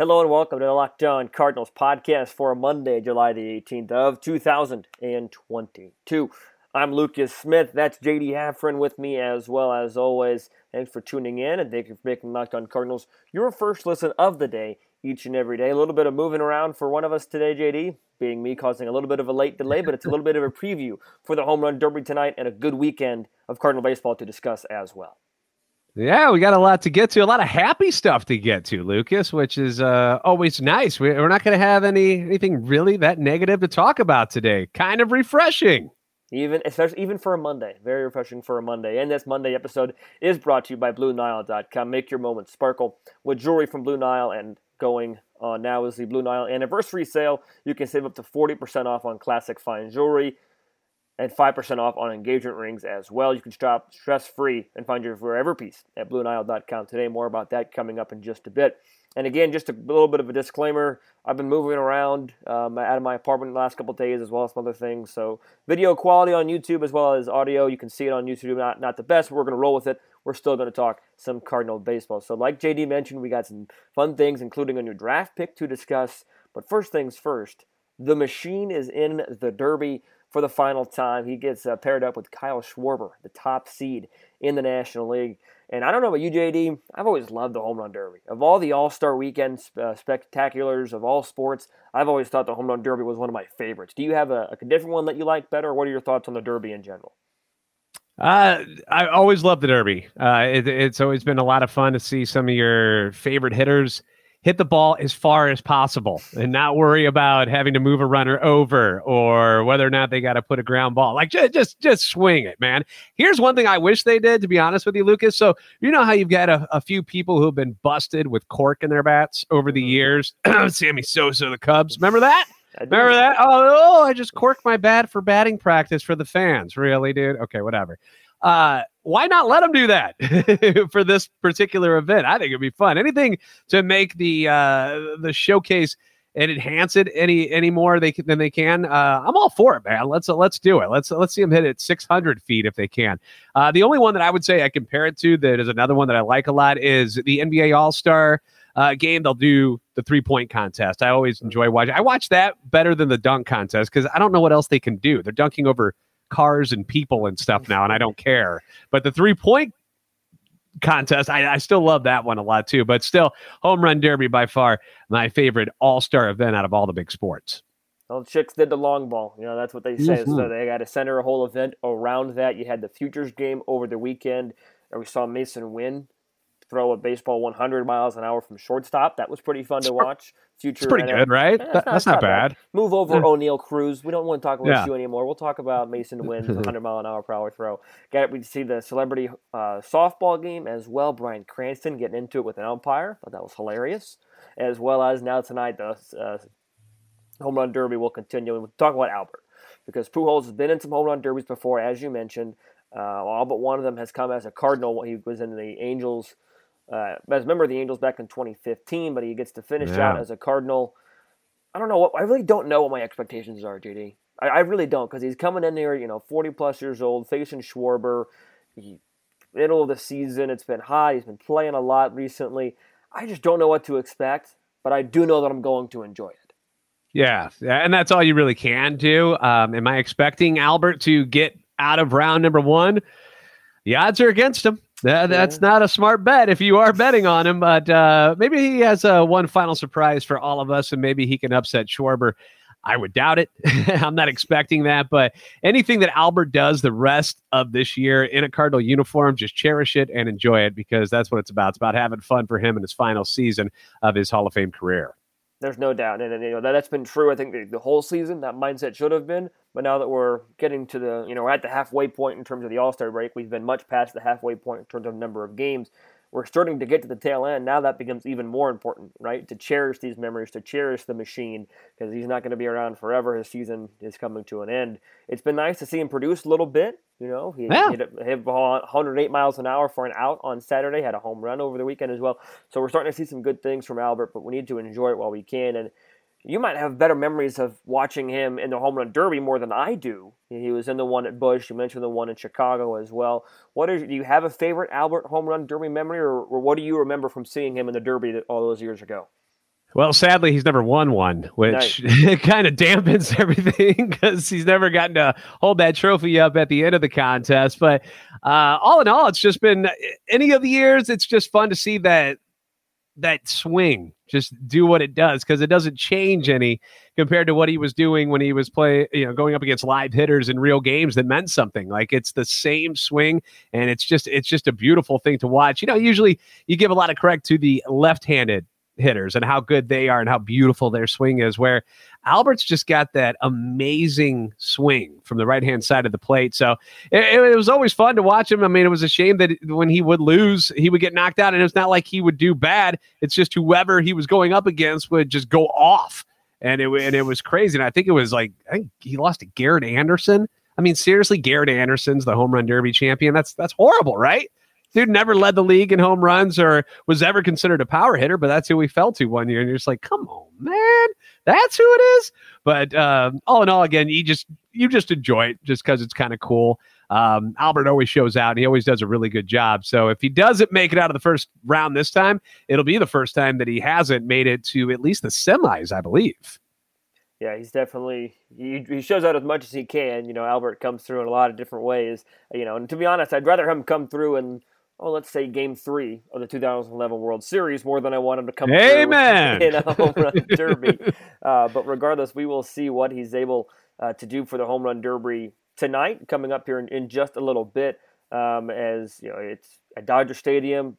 Hello and welcome to the Locked On Cardinals podcast for Monday, July the 18th of 2022. I'm Lucas Smith. That's JD Haffron with me as well as always. Thanks for tuning in and thank you for making Locked On Cardinals your first listen of the day each and every day. A little bit of moving around for one of us today, JD, being me causing a little bit of a late delay, but it's a little bit of a preview for the home run derby tonight and a good weekend of Cardinal baseball to discuss as well. Yeah, we got a lot to get to, a lot of happy stuff to get to, Lucas, which is uh, always nice. We, are not going to have any anything really that negative to talk about today. Kind of refreshing. Even especially even for a Monday, very refreshing for a Monday. And this Monday episode is brought to you by BlueNile.com. Make your moments sparkle with jewelry from Blue Nile, and going on now is the Blue Nile anniversary sale. You can save up to forty percent off on classic fine jewelry and 5% off on engagement rings as well. You can shop stress free and find your forever piece at BlueNile.com today. More about that coming up in just a bit. And again, just a little bit of a disclaimer I've been moving around um, out of my apartment the last couple days as well as some other things. So, video quality on YouTube as well as audio, you can see it on YouTube, not, not the best, we're going to roll with it. We're still going to talk some Cardinal baseball. So, like JD mentioned, we got some fun things, including a new draft pick to discuss. But first things first, the machine is in the Derby for the final time. He gets uh, paired up with Kyle Schwarber, the top seed in the National League. And I don't know about you, JD. I've always loved the home run derby. Of all the All Star Weekend uh, spectaculars of all sports, I've always thought the home run derby was one of my favorites. Do you have a, a different one that you like better, what are your thoughts on the derby in general? Uh, I always love the Derby. Uh, it, it's always been a lot of fun to see some of your favorite hitters hit the ball as far as possible and not worry about having to move a runner over or whether or not they got to put a ground ball. Like just, just just swing it, man. Here's one thing I wish they did, to be honest with you, Lucas. So you know how you've got a, a few people who have been busted with cork in their bats over the mm-hmm. years. Sammy Sosa, the Cubs. Remember that? Remember that? Oh, oh, I just corked my bat for batting practice for the fans. Really, dude? Okay, whatever. Uh, why not let them do that for this particular event? I think it'd be fun. Anything to make the uh, the showcase and enhance it any any more they can, than they can. Uh, I'm all for it, man. Let's uh, let's do it. Let's let's see them hit it 600 feet if they can. Uh, the only one that I would say I compare it to that is another one that I like a lot is the NBA All Star. Uh, game they'll do the three point contest. I always enjoy watching. I watch that better than the dunk contest because I don't know what else they can do. They're dunking over cars and people and stuff now, and I don't care. But the three point contest, I, I still love that one a lot too. But still, home run derby by far my favorite all star event out of all the big sports. Well, chicks did the long ball. You know, that's what they say. Mm-hmm. So they got to center a whole event around that. You had the futures game over the weekend, and we saw Masyn Winn throw a baseball 100 miles an hour from shortstop. That was pretty fun to watch. Future, it's pretty good, right? Eh, that, that's not, not bad. bad. Move over yeah. Oneil Cruz. We don't want to talk about yeah. you anymore. We'll talk about Masyn Winn's 100 mile an hour per hour throw. Got we see the celebrity uh, softball game as well. Bryan Cranston getting into it with an umpire. Thought that was hilarious. As well as now tonight the uh, home run derby will continue. We'll talk about Albert because Pujols has been in some home run derbies before, as you mentioned. Uh, all but one of them has come as a Cardinal. He was in the Angels uh, as a member of the Angels back in 2015, but he gets to finish yeah. out as a Cardinal. I don't know what I really don't know what my expectations are, JD. I, I really don't because he's coming in here, you know, 40 plus years old, facing Schwarber. He, middle of the season, it's been hot. He's been playing a lot recently. I just don't know what to expect, but I do know that I'm going to enjoy it. Yeah, and that's all you really can do. Um, am I expecting Albert to get out of round number one? The odds are against him. That, that's not a smart bet if you are betting on him, but uh, maybe he has uh, one final surprise for all of us, and maybe he can upset Schwarber. I would doubt it. I'm not expecting that, but anything that Albert does the rest of this year in a Cardinal uniform, just cherish it and enjoy it because that's what it's about. It's about having fun for him in his final season of his Hall of Fame career. There's no doubt, and, and you know that, that's been true. I think the, the, whole season that mindset should have been, but now that we're getting to the you know at the halfway point in terms of the All Star break, we've been much past the halfway point in terms of number of games we're starting to get to the tail end. Now that becomes even more important, right? To cherish these memories, to cherish the machine, because he's not going to be around forever. His season is coming to an end. It's been nice to see him produce a little bit. You know, he yeah. hit, hit 108 miles an hour for an out on Saturday, had a home run over the weekend as well. So we're starting to see some good things from Albert, but we need to enjoy it while we can. And you might have better memories of watching him in the home run derby more than I do. He was in the one at Busch. You mentioned the one in Chicago as well. What is? Do you have a favorite Albert home run derby memory, or, or what do you remember from seeing him in the derby all those years ago? Well, sadly, he's never won one, which nice. kind of dampens everything because he's never gotten to hold that trophy up at the end of the contest. But uh, all in all, it's just been any of the years. It's just fun to see that that swing just do what it does because it doesn't change any compared to what he was doing when he was playing, you know going up against live hitters in real games that meant something. Like it's the same swing and it's just it's just a beautiful thing to watch. You know usually you give a lot of credit to the left-handed hitters and how good they are and how beautiful their swing is. Where Albert's just got that amazing swing from the right hand side of the plate. So it, it, was always fun to watch him. I mean, it was a shame that when he would lose, he would get knocked out. And it's not like he would do bad. It's just whoever he was going up against would just go off. And it, and it was crazy. And I think it was like, I think he lost to Garrett Anderson. I mean, seriously, Garrett Anderson's the home run derby champion. That's that's horrible, right? Dude never led the league in home runs or was ever considered a power hitter, but that's who we fell to one year. And you're just like, come on, man, that's who it is. But uh, all in all, again, you just you just enjoy it just because it's kind of cool. Um, Albert always shows out and he always does a really good job. So if he doesn't make it out of the first round this time, it'll be the first time that he hasn't made it to at least the semis, I believe. Yeah, he's definitely he, he shows out as much as he can. You know, Albert comes through in a lot of different ways. You know, and to be honest, I'd rather him come through and oh, let's say game three of the 2011 World Series more than I want him to come Amen. in a home run derby. uh, but regardless, we will see what he's able uh, to do for the home run derby tonight, coming up here in, in just a little bit. Um, as you know, it's at Dodger Stadium.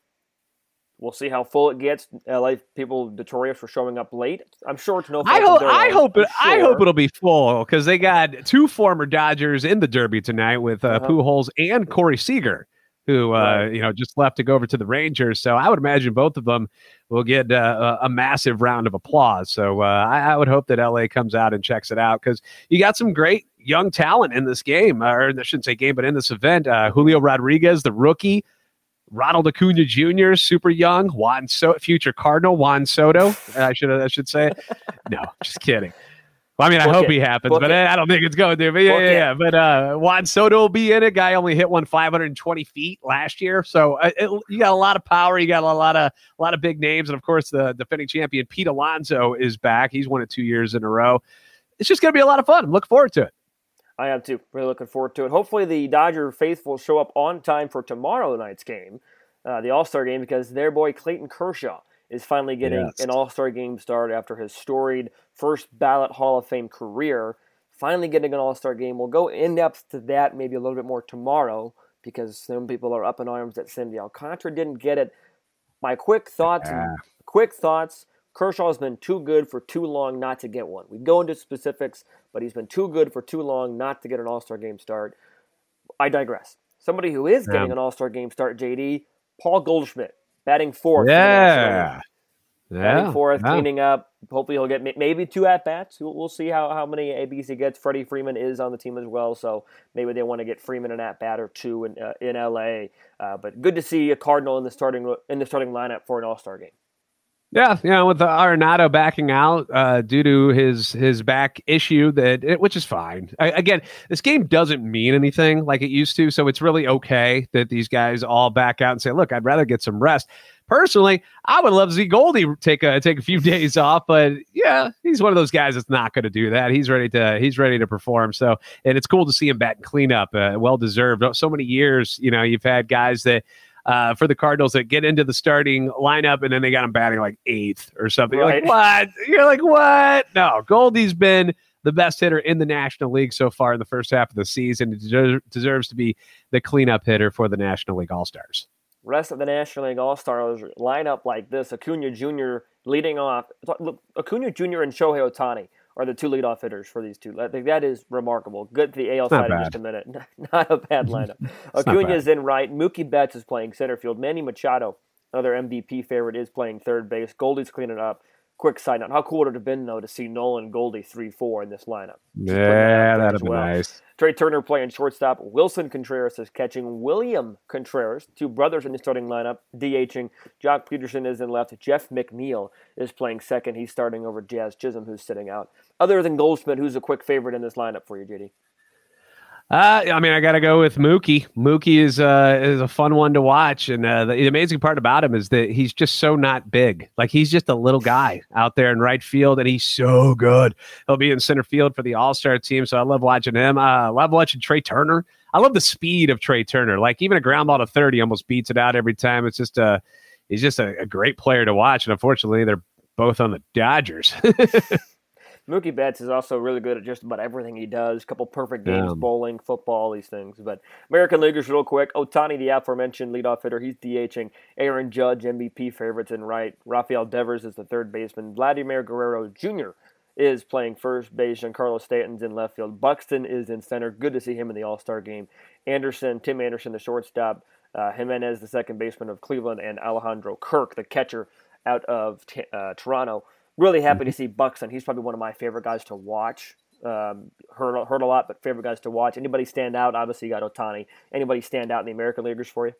We'll see how full it gets. LA people notorious for showing up late. I'm sure it's no. I hope. I hope it. Sure. I hope it'll be full because they got two former Dodgers in the Derby tonight with uh, uh-huh. Pujols and Corey Seager who uh, you know just left to go over to the Rangers. So I would imagine both of them will get uh, a massive round of applause. So uh, I, I, would hope that LA comes out and checks it out because you got some great young talent in this game, or I shouldn't say game, but in this event. Uh, Julio Rodriguez, the rookie. Ronald Acuna Jr., super young. Juan so- future Cardinal Juan Soto. I should I should say. No, just kidding. Well, I mean, I hope it. he happens, Book but it. I don't think it's going to. But yeah, yeah, yeah, But uh, Juan Soto will be in it. Guy only hit one 520 feet last year, so uh, you got a lot of power. You got a lot of a lot of big names, and of course, the defending champion Pete Alonso is back. He's won it two years in a row. It's just going to be a lot of fun. I'm looking forward to it. I am too. Really looking forward to it. Hopefully, the Dodger faithful show up on time for tomorrow night's game, uh, the All Star game, because their boy Clayton Kershaw is finally getting yes. an All Star game start after his storied first ballot Hall of Fame career. Finally getting an All Star game. We'll go in depth to that maybe a little bit more tomorrow because some people are up in arms that Sandy Alcantara didn't get it. My quick thoughts, yeah. quick thoughts. Kershaw's been too good for too long not to get one. We go into specifics, but he's been too good for too long not to get an All Star game start. I digress. Somebody who is getting yeah. an All Star game start, JD, Paul Goldschmidt batting fourth. Yeah. Yeah, batting fourth, yeah. cleaning up. Hopefully, he'll get maybe two at bats. We'll see how, how many ABs he gets. Freddie Freeman is on the team as well, so maybe they want to get Freeman an at bat or two in uh, in LA. Uh, but good to see a Cardinal in the starting in the starting lineup for an All Star game. Yeah, you know, with the Arenado backing out uh, due to his his back issue, that it, which is fine. I, again, this game doesn't mean anything like it used to, so it's really okay that these guys all back out and say, "Look, I'd rather get some rest." Personally, I would love see Goldie take a take a few days off, but yeah, he's one of those guys that's not going to do that. He's ready to he's ready to perform. So, and it's cool to see him bat and clean up. Uh, well deserved. So many years, you know, you've had guys that uh, for the Cardinals that get into the starting lineup and then they got him batting like eighth or something. Right. You're like, what? You're like, what? No, Goldie's been the best hitter in the National League so far in the first half of the season. He deserves to be the cleanup hitter for the National League All Stars. Rest of the National League All Stars lineup like this: Acuna Jr. leading off. Acuna Jr. and Shohei Ohtani are the two leadoff hitters for these two. I think that is remarkable. Good to the AL side in just a minute. Not a bad lineup. Acuna is in right. Mookie Betts is playing center field. Manny Machado, another MVP favorite, is playing third base. Goldie's cleaning up. Quick side note: How cool it would it have been though to see Nolan Goldie three four in this lineup? Yeah, that'd have been nice. Trea Turner playing shortstop. Willson Contreras is catching. William Contreras, two brothers in the starting lineup, DHing. Joc Pederson is in left. Jeff McNeil is playing second. He's starting over Jazz Chisholm, who's sitting out. Other than Goldschmidt, who's a quick favorite in this lineup for you, JD? Uh, I mean, I got to go with Mookie. Mookie is uh, is a fun one to watch, and uh, the, the, amazing part about him is that he's just so not big. Like he's just a little guy out there in right field, and he's so good. He'll be in center field for the All Star team, so I love watching him. Uh, I love watching Trea Turner. I love the speed of Trea Turner. Like even a ground ball to third, he almost beats it out every time. It's just a he's just a, a great player to watch, and unfortunately, they're both on the Dodgers. Mookie Betts is also really good at just about everything he does. A couple perfect games, yeah. bowling, football, these things. But American Leaguers, real quick. Ohtani, the aforementioned leadoff hitter, he's DHing. Aaron Judge, MVP favorites in right. Rafael Devers is the third baseman. Vladimir Guerrero Jr. is playing first base. and Carlos Stanton's in left field. Buxton is in center. Good to see him in the All Star game. Anderson, Tim Anderson, the shortstop. Uh, Jimenez, the second baseman of Cleveland, and Alejandro Kirk, the catcher out of t- uh, Toronto really happy to mm-hmm. see Buxton. He's probably one of my favorite guys to watch. Um, heard heard a lot, but favorite guys to watch. Anybody stand out? Obviously, you got Ohtani. Anybody stand out in the American Leaguers for you?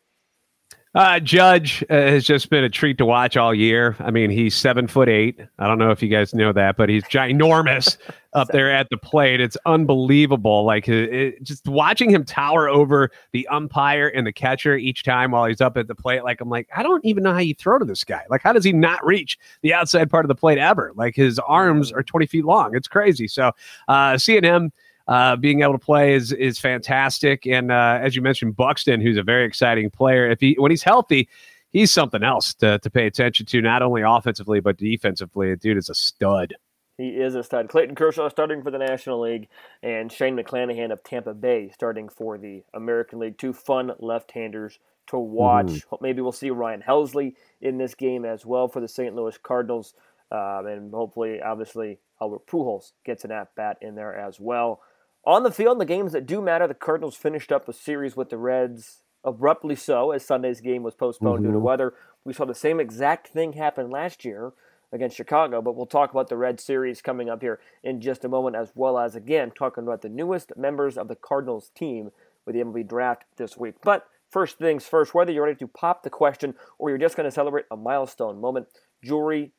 Uh, Judge uh, has just been a treat to watch all year. I mean, he's seven foot eight. I don't know if you guys know that, but he's ginormous up there at the plate. It's unbelievable. Like it, it, just watching him tower over the umpire and the catcher each time while he's up at the plate. Like I'm like, I don't even know how you throw to this guy. Like, how does he not reach the outside part of the plate ever? Like his arms are 20 feet long. It's crazy. So uh, seeing him uh, being able to play is is fantastic. And uh, as you mentioned, Buxton, who's a very exciting player, if he when he's healthy, he's something else to, to pay attention to, not only offensively but defensively. Dude is a stud. He is a stud. Clayton Kershaw starting for the National League, and Shane McClanahan of Tampa Bay starting for the American League. Two fun left-handers to watch. Mm-hmm. Maybe we'll see Ryan Helsley in this game as well for the St. Louis Cardinals, um, and hopefully, obviously, Albert Pujols gets an at bat in there as well. On the field, in the games that do matter, the Cardinals finished up a series with the Reds, abruptly so, as Sunday's game was postponed mm-hmm. due to mm-hmm. weather. We saw the same exact thing happen last year against Chicago, but we'll talk about the Red Series coming up here in just a moment, as well as, again, talking about the newest members of the Cardinals team with the MLB draft this week. But first things first, whether you're ready to pop the question or you're just going to celebrate a milestone moment, jewelry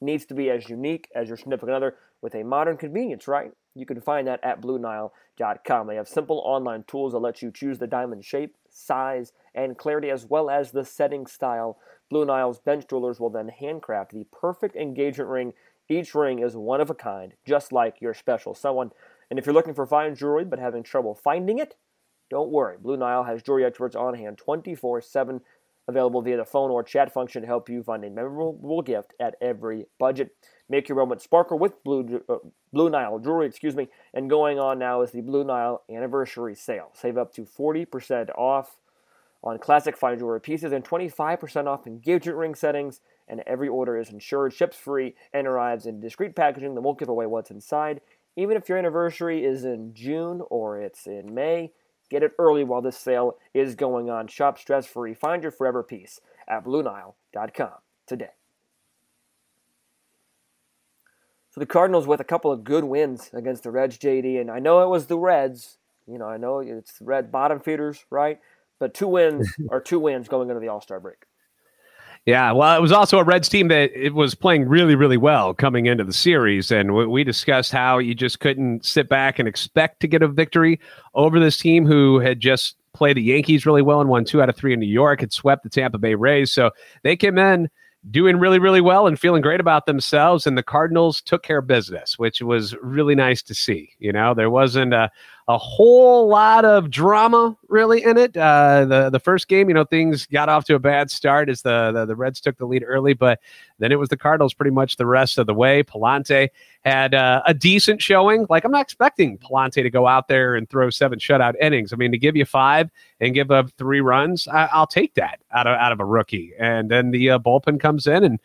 needs to be as unique as your significant other with a modern convenience, right? You can find that at BlueNile.com. They have simple online tools that let you choose the diamond shape, size, and clarity, as well as the setting style. Blue Nile's bench jewelers will then handcraft the perfect engagement ring. Each ring is one of a kind, just like your special someone. And if you're looking for fine jewelry but having trouble finding it, don't worry. Blue Nile has jewelry experts on hand 24 7 available via the phone or chat function to help you find a memorable gift at every budget. Make your moment sparkle with Blue, uh, Blue Nile jewelry, excuse me. And going on now is the Blue Nile anniversary sale. Save up to 40% off on classic fine jewelry pieces and 25% off engagement ring settings. And every order is insured, ships free, and arrives in discreet packaging that won't give away what's inside. Even if your anniversary is in June or it's in May, get it early while this sale is going on. Shop stress free. Find your forever piece at BlueNile.com today. So the Cardinals with a couple of good wins against the Reds, JD, and I know it was the Reds. You know, I know it's Red bottom feeders, right? But two wins are two wins going into the All Star break. Yeah, well, it was also a Reds team that it was playing really, really well coming into the series, and we discussed how you just couldn't sit back and expect to get a victory over this team who had just played the Yankees really well and won two out of three in New York, had swept the Tampa Bay Rays, so they came in doing really, really well and feeling great about themselves. And the Cardinals took care of business, which was really nice to see. You know, there wasn't a, a whole lot of drama really in it. Uh, the the first game, you know, things got off to a bad start as the, the, the Reds took the lead early, but then it was the Cardinals pretty much the rest of the way. Pallante had uh, a decent showing. Like I'm not expecting Pallante to go out there and throw seven shutout innings. I mean, to give you five and give up three runs, I, will take that out of out of a rookie. And then the uh, bullpen comes in and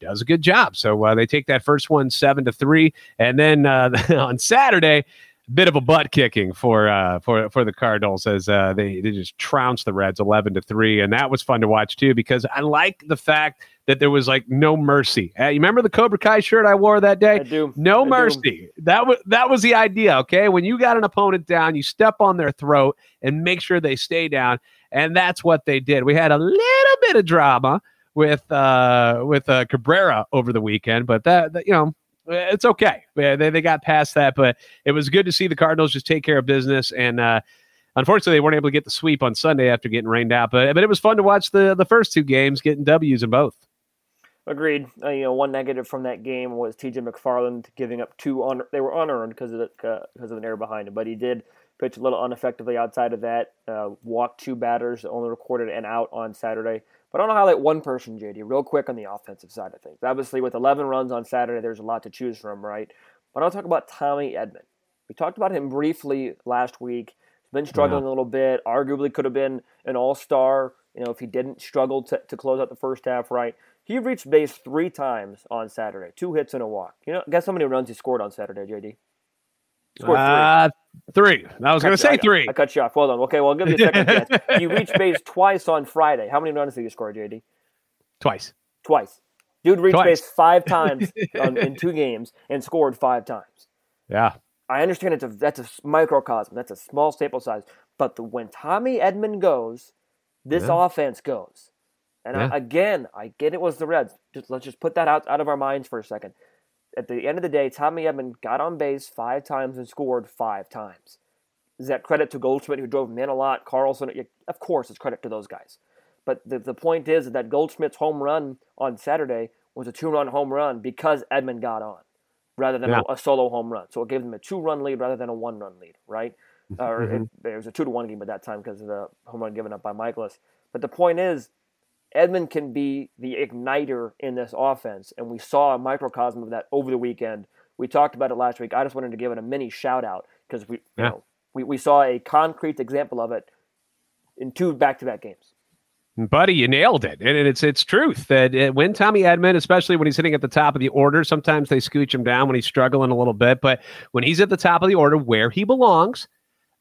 does a good job. So uh, they take that first one seven to three, and then uh, on Saturday bit of a butt kicking for uh, for for the Cardinals as uh, they they just trounced the Reds eleven to three, and that was fun to watch too because I like the fact that there was like no mercy. Uh, you remember the Cobra Kai shirt I wore that day? I do. No I mercy. Do. That was that was the idea. Okay, when you got an opponent down, you step on their throat and make sure they stay down, and that's what they did. We had a little bit of drama with uh with uh Cabrera over the weekend, but that, that you know it's okay. They, they got past that, but it was good to see the Cardinals just take care of business. And uh, unfortunately, they weren't able to get the sweep on Sunday after getting rained out. But but it was fun to watch the the first two games getting W's in both. Agreed. Uh, you know, one negative from that game was T.J. McFarland giving up two on. They were unearned because of the, uh, because of an error behind him, but he did pitch a little ineffectively outside of that. Uh, walked two batters, only recorded an out on Saturday. But I want to highlight one person, JD, real quick on the offensive side of things. Obviously, with 11 runs on Saturday, there's a lot to choose from, right? But I'll talk about Tommy Edman. We talked about him briefly last week. He's been struggling yeah. a little bit. Arguably, could have been an All Star. You know, if he didn't struggle to, to close out the first half right. He reached base three times on Saturday, two hits and a walk. You know, guess how many runs he scored on Saturday, JD? Scored uh, three. I was going to say I, three. I cut you off. Hold on. Okay, well, I'll give you a second guess. He reached base twice on Friday. How many runs did you score, JD? Twice. Twice. Dude reached Twice. base five times on, in two games and scored five times. Yeah. I understand it's a that's a microcosm. That's a small sample size. But the, when Tommy Edman goes, this yeah. offense goes. And yeah. I, again, I get it was the Reds. Just let's just put that out, out of our minds for a second. At the end of the day, Tommy Edman got on base five times and scored five times. Is that credit to Goldschmidt who drove him in a lot? Carlson, of course, it's credit to those guys. But the, the point is that Goldschmidt's home run on Saturday was a two-run home run because Edman got on, rather than yeah. a, a, solo home run. So it gave them a two-run lead rather than a one-run lead, right? Mm-hmm. Or it, it, was a two-to-one game at that time because of the home run given up by Mikolas. But the point is, Edman can be the igniter in this offense, and we saw a microcosm of that over the weekend. We talked about it last week. I just wanted to give it a mini shout out because we, yeah. you know, we, we saw a concrete example of it in two back-to-back games. Buddy, you nailed it, and it's it's truth that uh, when Tommy Edman, especially when he's hitting at the top of the order, sometimes they scooch him down when he's struggling a little bit. But when he's at the top of the order, where he belongs,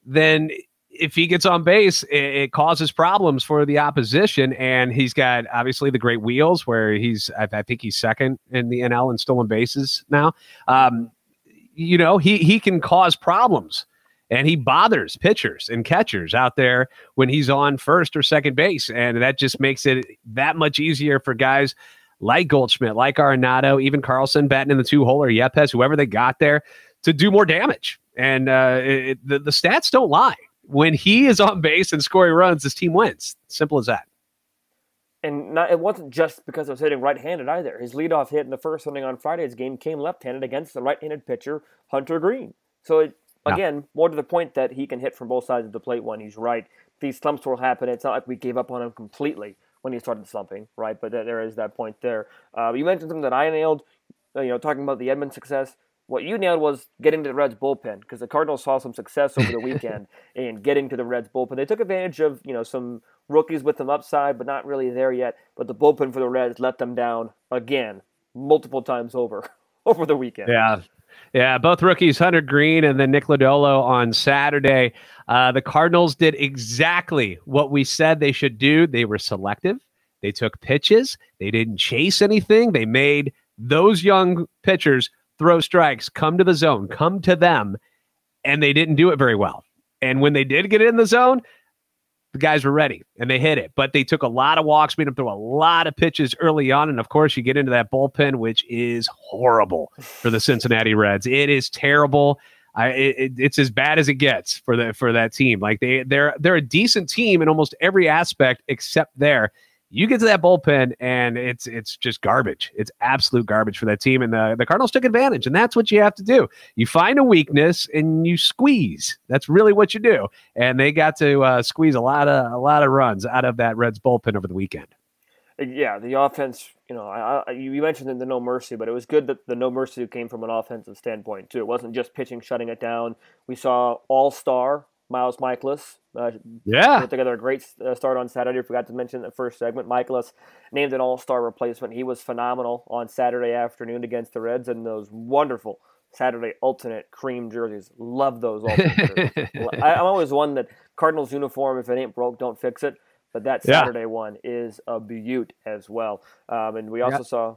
then if he gets on base, it, it, causes problems for the opposition. And he's got obviously the great wheels where he's, I, I think he's second in the NL in stolen bases now. Um, you know, he, he can cause problems and he bothers pitchers and catchers out there when he's on first or second base. And that just makes it that much easier for guys like Goldschmidt, like Arenado, even Carlson batting in the two hole or Yepez, whoever they got there to do more damage. And uh, it, the, the stats don't lie when he is on base and scoring runs, his team wins. Simple as that. And not, it wasn't just because I was hitting right-handed either. His leadoff hit in the first inning on Friday's game came left-handed against the right-handed pitcher Hunter Greene. So it, again, yeah. more to the point that he can hit from both sides of the plate when he's right. These slumps will happen. It's not like we gave up on him completely when he started slumping, right? But there is that point there. Uh, you mentioned something that I nailed. You know, talking about the Edman success what you nailed was getting to the Reds bullpen because the Cardinals saw some success over the weekend in getting to the Reds bullpen. They took advantage of you know some rookies with some upside, but not really there yet. But the bullpen for the Reds let them down again, multiple times over over the weekend. Yeah. Yeah, both rookies, Hunter Greene and then Nick Lodolo on Saturday. Uh, the Cardinals did exactly what we said they should do. They were selective. They took pitches. They didn't chase anything. They made those young pitchers throw strikes, come to the zone, come to them. And they didn't do it very well. And when they did get in the zone, the guys were ready and they hit it. But they took a lot of walks, made them throw a lot of pitches early on. And of course, you get into that bullpen, which is horrible for the Cincinnati Reds. It is terrible. I, it, it's as bad as it gets for the for that team. Like they they're they're a decent team in almost every aspect except there you get to that bullpen and it's it's just garbage. It's absolute garbage for that team. And the, the Cardinals took advantage, and that's what you have to do. You find a weakness and you squeeze. That's really what you do. And they got to uh, squeeze a lot of a lot of runs out of that Reds bullpen over the weekend. Yeah, the offense. You know, I, I, you mentioned the no mercy, but it was good that the no mercy came from an offensive standpoint too. It wasn't just pitching shutting it down. We saw all star Miles Mikolas. Uh, yeah. Put together a great uh, start on Saturday. Forgot to mention the first segment. Mikolas named an all star replacement. He was phenomenal on Saturday afternoon against the Reds and those wonderful Saturday alternate cream jerseys. Love those alternate I, am always one that Cardinals uniform, if it ain't broke, don't fix it. But that Saturday yeah. one is a beaut as well. Um, and we also yep. saw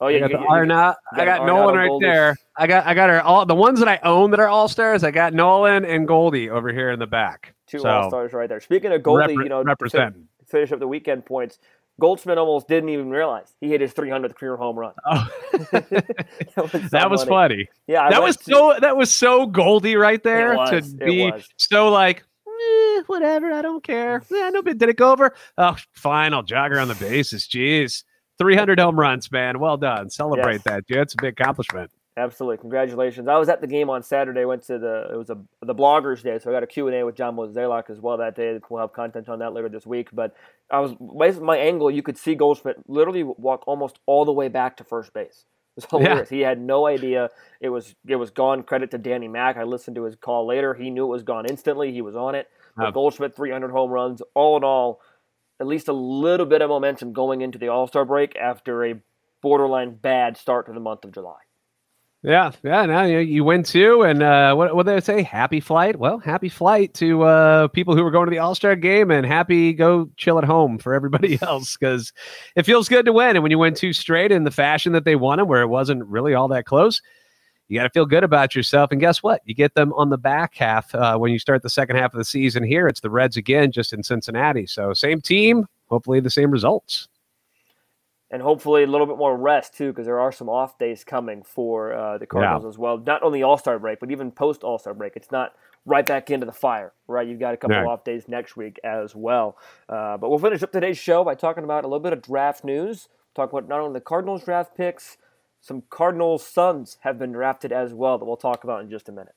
Oh yeah, I got, you, the Arnott, I got Nolan right Goldie. there. I got I got her all the ones that I own that are all stars. I got Nolan and Goldie over here in the back. Two so, all stars right there. Speaking of Goldie, you know, represent. finish up the weekend points. Goldschmidt almost didn't even realize he hit his 300th career home run. Oh. that was, so that was funny. Yeah, I that was to- so that was so Goldie right there was, to be so like eh, whatever. I don't care. Yeah, no big. Did it go over? Oh, fine. I'll jog around the bases. Jeez, 300 home runs, man. Well done. Celebrate Yes. that, dude. It's a big accomplishment. Absolutely, congratulations! I was at the game on Saturday. Went to the it was a the bloggers day, so I got a Q and A with John Mozeliak as well that day. We'll have content on that later this week. But I was based my angle, you could see Goldschmidt literally walk almost all the way back to first base. It was hilarious. He had no idea it was it was gone. Credit to Danny Mack. I listened to his call later. He knew it was gone instantly. He was on it. But Oh. Goldschmidt 300 home runs. All in all, at least a little bit of momentum going into the All Star break after a borderline bad start to the month of July. Yeah, yeah. Now you, you win two, and uh, what what did they say? Happy flight. Well, happy flight to uh, people who were going to the All Star game, and happy go chill at home for everybody else because it feels good to win. And when you win two straight in the fashion that they won them, where it wasn't really all that close, you got to feel good about yourself. And guess what? You get them on the back half uh, when you start the second half of the season. Here, it's the Reds again, just in Cincinnati. So same team, hopefully the same results. and hopefully a little bit more rest too, because there are some off days coming for uh, the Cardinals as well. Not only All Star break, but even post All Star break. It's not right back into the fire, right? You've got a couple Right. off days next week as well. Uh, but we'll finish up today's show by talking about a little bit of draft news. Talk about not only the Cardinals draft picks, some Cardinals sons have been drafted as well that we'll talk about in just a minute.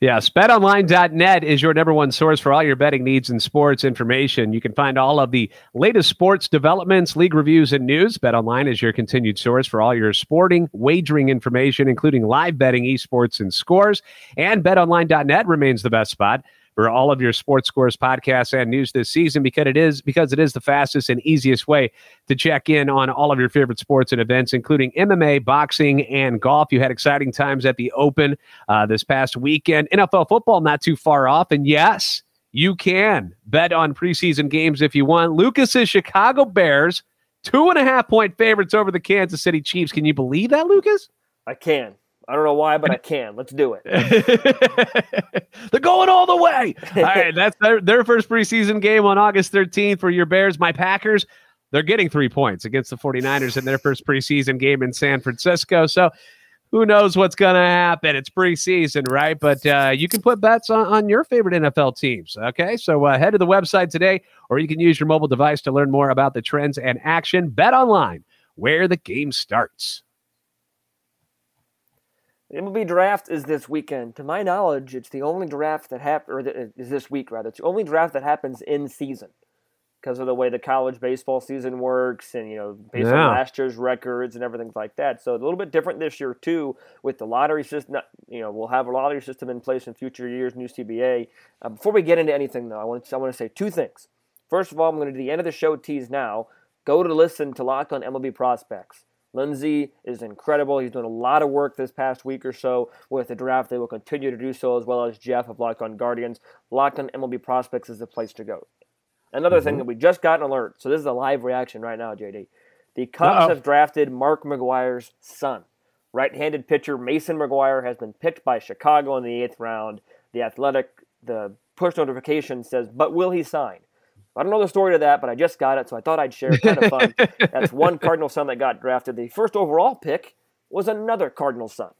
Yes, betonline.net is your number one source for all your betting needs and sports information. You can find all of the latest sports developments, league reviews, and news. BetOnline is your continued source for all your sporting wagering information, including live betting, esports, and scores. And betonline.net remains the best spot for all of your sports scores podcasts and news this season because it is because it is the fastest and easiest way to check in on all of your favorite sports and events, including MMA, boxing, and golf. You had exciting times at the Open uh, this past weekend. NFL football not too far off, and yes, you can bet on preseason games if you want. Lucas's Chicago Bears two and a half point favorites over the Kansas City Chiefs. Can you believe that, Lucas? I can. I don't know why, but I can. Let's do it. They're going all the way. All right, that's their, their first preseason game on August 13th for your Bears. My Packers, they're getting three points against the 49ers in their first preseason game in San Francisco. So who knows what's going to happen? It's preseason, right? But uh, you can put bets on, on your favorite NFL teams. Okay, so uh, head to the website today, or you can use your mobile device to learn more about the trends and action. Bet online, where the game starts. MLB draft is this weekend. To my knowledge, it's the only draft that hap- or is this week rather. It's the only draft that happens in season because of the way the college baseball season works, and you know, based Yeah. on last year's records and everything like that. So a little bit different this year too, with the lottery system. You know, we'll have a lottery system in place in future years, new CBA. Uh, before we get into anything though, I want to, I want to say two things. First of all, I'm going to do the end of the show tease now. Go to listen to Locked on MLB Prospects. Lindsay is incredible. He's doing a lot of work this past week or so with the draft. They will continue to do so, as well as Jeff of Locked On Guardians. Locked on MLB Prospects is the place to go. Another thing mm-hmm. that we just got an alert. So this is a live reaction right now, JD. The Cubs Uh-oh. have drafted Mark McGwire's son. Right-handed pitcher Mason McGwire has been picked by Chicago in the eighth round. The Athletic, the push notification says, "But will he sign?" I don't know the story to that, but I just got it, so I thought I'd share. It kind of fun. That's one Cardinal son that got drafted. The first overall pick was another Cardinal son.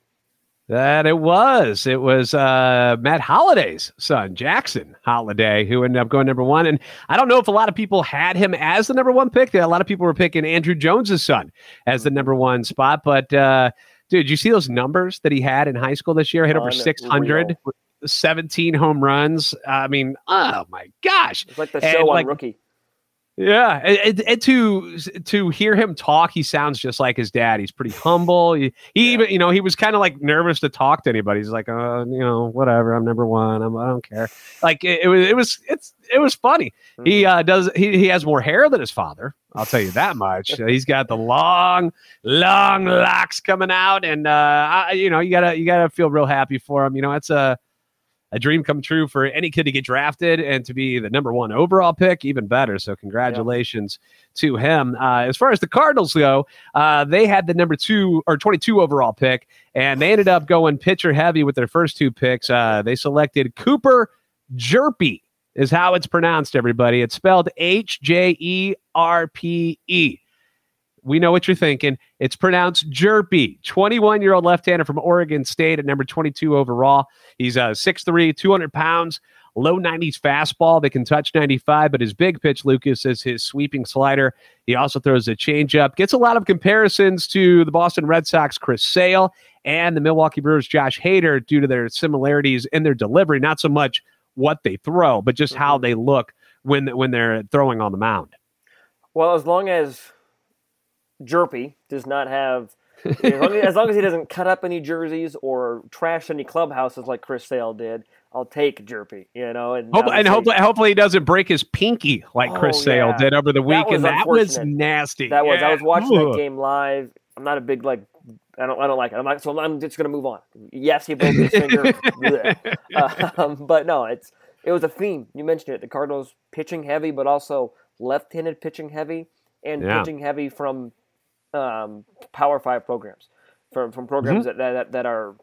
That it was. It was uh, Matt Holliday's son, Jackson Holliday, who ended up going number one. And I don't know if a lot of people had him as the number one pick. A lot of people were picking Andruw Jones's son as the number one spot. But uh, dude, you see those numbers that he had in high school this year? Hit over 600, 17 home runs. I mean, oh my gosh. It's like the And, show on like, Rookie. Yeah, and, and- and to to hear him talk, he sounds just like his dad. He's pretty humble. He, he even, you know, he was kind of like nervous to talk to anybody. He's like, uh, you know, whatever. I'm number one. I'm, I don't care. Like it, it was, it was, it's, it was funny. He uh, does. He, he has more hair than his father. I'll tell you that much. He's got the long, long locks coming out, and uh, I, you know, you gotta, you gotta feel real happy for him. You know, it's a a dream come true for any kid to get drafted and to be the number one overall pick, even better. So, congratulations to him. Uh, as far as the Cardinals go, uh, they had the number two or 22 overall pick, and they ended up going pitcher heavy with their first two picks. Uh, they selected Cooper Hjerpe is how it's pronounced, everybody. It's spelled H J E R P E. We know what you're thinking. It's pronounced Jerpy. 21 year old left hander from Oregon State at number 22 overall. He's uh, 6'3, 200 pounds, low 90s fastball that can touch 95, but his big pitch, Lucas, is his sweeping slider. He also throws a changeup. Gets a lot of comparisons to the Boston Red Sox, Chris Sale, and the Milwaukee Brewers, Josh Hader, due to their similarities in their delivery. Not so much what they throw, but just how mm-hmm. they look when when they're throwing on the mound. Well, as long as Hjerpe does not have, as long as, as long as, he doesn't cut up any jerseys or trash any clubhouses like Chris Sale did, I'll take Hjerpe. You know, and, Hope, and hopefully, hopefully he doesn't break his pinky like oh, Chris Sale yeah. did over the weekend. That was, that was nasty. That was. Yeah. I was watching Ugh. that game live. I'm not a big like I don't, I don't like it. I'm like, so I'm just going to move on. Yes, he broke his finger, um, but no, it's it was a theme. You mentioned it. The Cardinals pitching heavy, but also left-handed pitching heavy and yeah. pitching heavy from um, Power Five programs, from from programs mm-hmm. that, that that are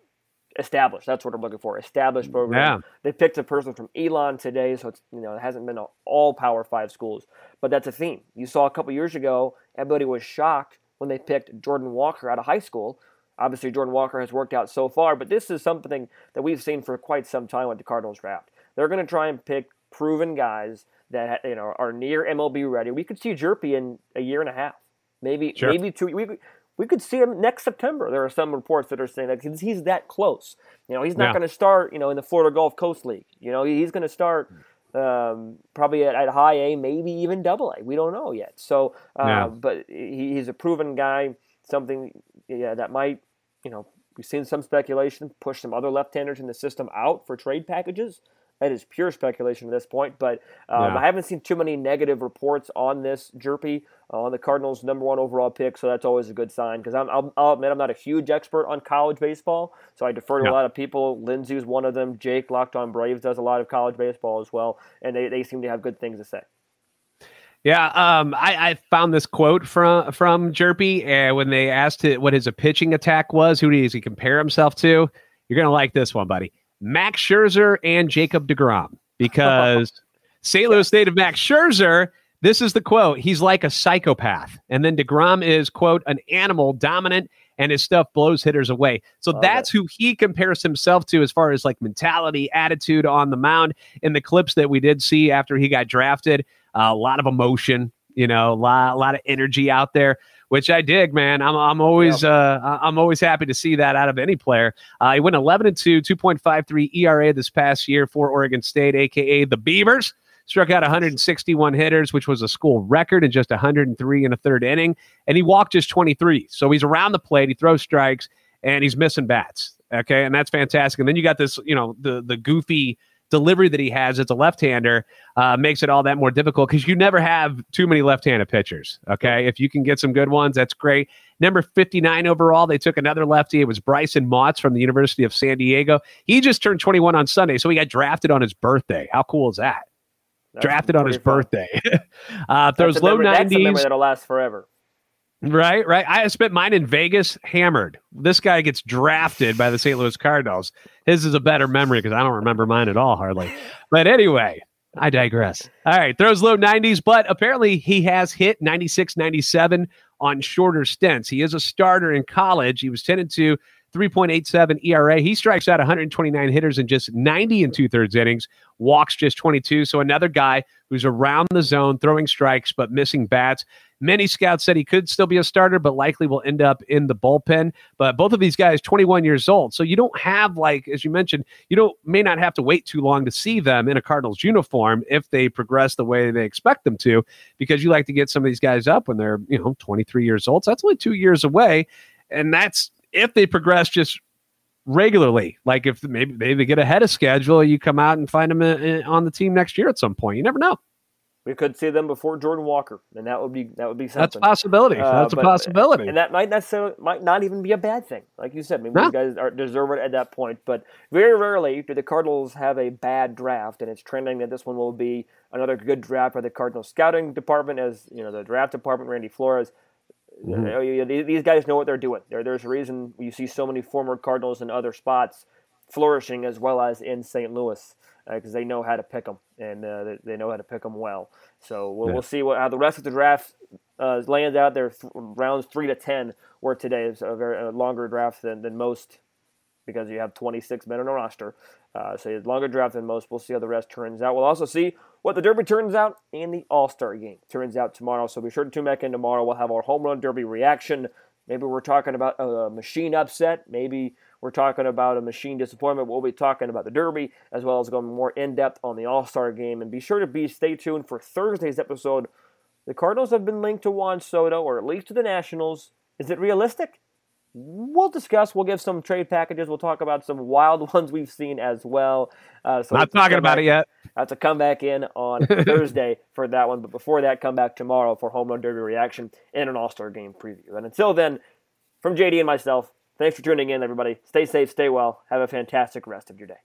established. That's what I'm looking for. Established program. Yeah. They picked a person from Elon today, so it's you know it hasn't been all Power Five schools, but that's a theme. You saw a couple years ago, everybody was shocked when they picked Jordan Walker out of high school. Obviously, Jordan Walker has worked out so far, but this is something that we've seen for quite some time with the Cardinals draft. They're going to try and pick proven guys that you know are near MLB ready. We could see Hjerpe in a year and a half, maybe sure. maybe two. We, we could see him next September. There are some reports that are saying that he's that close. You know, he's not yeah. going to start. You know, in the Florida Gulf Coast League. You know, he's going to start um, probably at, at, high A, maybe even double A. We don't know yet. So, uh, yeah. but he, he's a proven guy. Something, yeah, that might, you know, we've seen some speculation push some other left-handers in the system out for trade packages. That is pure speculation at this point, but um, yeah. I haven't seen too many negative reports on this Hjerpe, uh, on the Cardinals' number one overall pick, so that's always a good sign. Because I'll, I'll, admit I'm not a huge expert on college baseball, so I defer to yeah. a lot of people. Lindsay is one of them. Jake Locked On Braves does a lot of college baseball as well, and they, they seem to have good things to say. Yeah, um, I, I, found this quote from from Hjerpe, and when they asked it what his pitching attack was, who does he compare himself to? You're gonna like this one, buddy. Max Scherzer and Jacob DeGrom because St. Louis native Max Scherzer, this is the quote, he's like a psychopath. And then DeGrom is, quote, an animal, dominant, and his stuff blows hitters away. So that's who he compares himself to as far as like mentality, attitude on the mound. In the clips that we did see after he got drafted, uh, a lot of emotion, you know, a lot, a lot of energy out there which I dig, man. I'm I'm always yep. uh, I'm always happy to see that out of any player. Uh, he went 11 and 2, 2.53 ERA this past year for Oregon State, aka the Beavers. Struck out 161 hitters, which was a school record in just 103 in a third inning, and he walked just 23. So he's around the plate, he throws strikes, and he's missing bats. Okay, and that's fantastic. And then you got this, you know, the the goofy delivery that he has as a left-hander uh, makes it all that more difficult because you never have too many left-handed pitchers. Okay, if you can get some good ones, that's great. Number 59 overall, they took another lefty. It was Brycen Mautz from the University of San Diego. He just turned 21 on Sunday, so he got drafted on his birthday. How cool is that? That's drafted on his fun. birthday. uh, those low memory, 90s. That's a memory that'll last forever. Right, right. I spent mine in Vegas hammered. This guy gets drafted by the St. Louis Cardinals. His is a better memory because I don't remember mine at all, hardly. But anyway, I digress. All right, throws low 90s, but apparently he has hit 96, 97 on shorter stints. He is a starter in college. He was 10 and 2, 3.87 ERA. He strikes out 129 hitters in just 90 and two thirds innings, walks just 22. So another guy who's around the zone, throwing strikes, but missing bats. Many scouts said he could still be a starter, but likely will end up in the bullpen. But both of these guys, 21 years old. So you don't have, like, as you mentioned, you don't may not have to wait too long to see them in a Cardinals uniform if they progress the way they expect them to, because you like to get some of these guys up when they're, you know, 23 years old. So that's only two years away. And that's if they progress just regularly. Like if maybe maybe they get ahead of schedule, you come out and find them in, in, on the team next year at some point. You never know we could see them before Jordan Walker, and that would be that would be something. That's a possibility. Uh, That's but, a possibility, and that might necessarily might not even be a bad thing. Like you said, maybe no. you guys are, deserve it at that point. But very rarely do the Cardinals have a bad draft, and it's trending that this one will be another good draft by the Cardinals scouting department, as you know the draft department, Randy Flores. Mm-hmm. These guys know what they're doing. There, there's a reason you see so many former Cardinals in other spots flourishing as well as in St. Louis. Because uh, they know how to pick them and uh, they, they, know how to pick them well. So we'll, yeah. we'll see what how the rest of the draft uh, lands out there. Th- rounds three to ten were today. It's a very a longer draft than, than most because you have 26 men on a roster. Uh, so it's longer draft than most. We'll see how the rest turns out. We'll also see what the Derby turns out and the All Star game turns out tomorrow. So be sure to tune back in tomorrow. We'll have our home run Derby reaction. Maybe we're talking about a machine upset. Maybe we're talking about a machine disappointment. We'll be talking about the Derby as well as going more in depth on the All Star game. And be sure to be stay tuned for Thursday's episode. The Cardinals have been linked to Juan Soto, or at least to the Nationals. Is it realistic? we'll discuss. We'll give some trade packages. We'll talk about some wild ones we've seen as well. Uh, so Not talking about it yet. Have to come back in on Thursday for that one. But before that, come back tomorrow for Home Run Derby reaction and an All Star game preview. And until then, from JD and myself, thanks for tuning in, everybody. Stay safe, stay well. Have a fantastic rest of your day.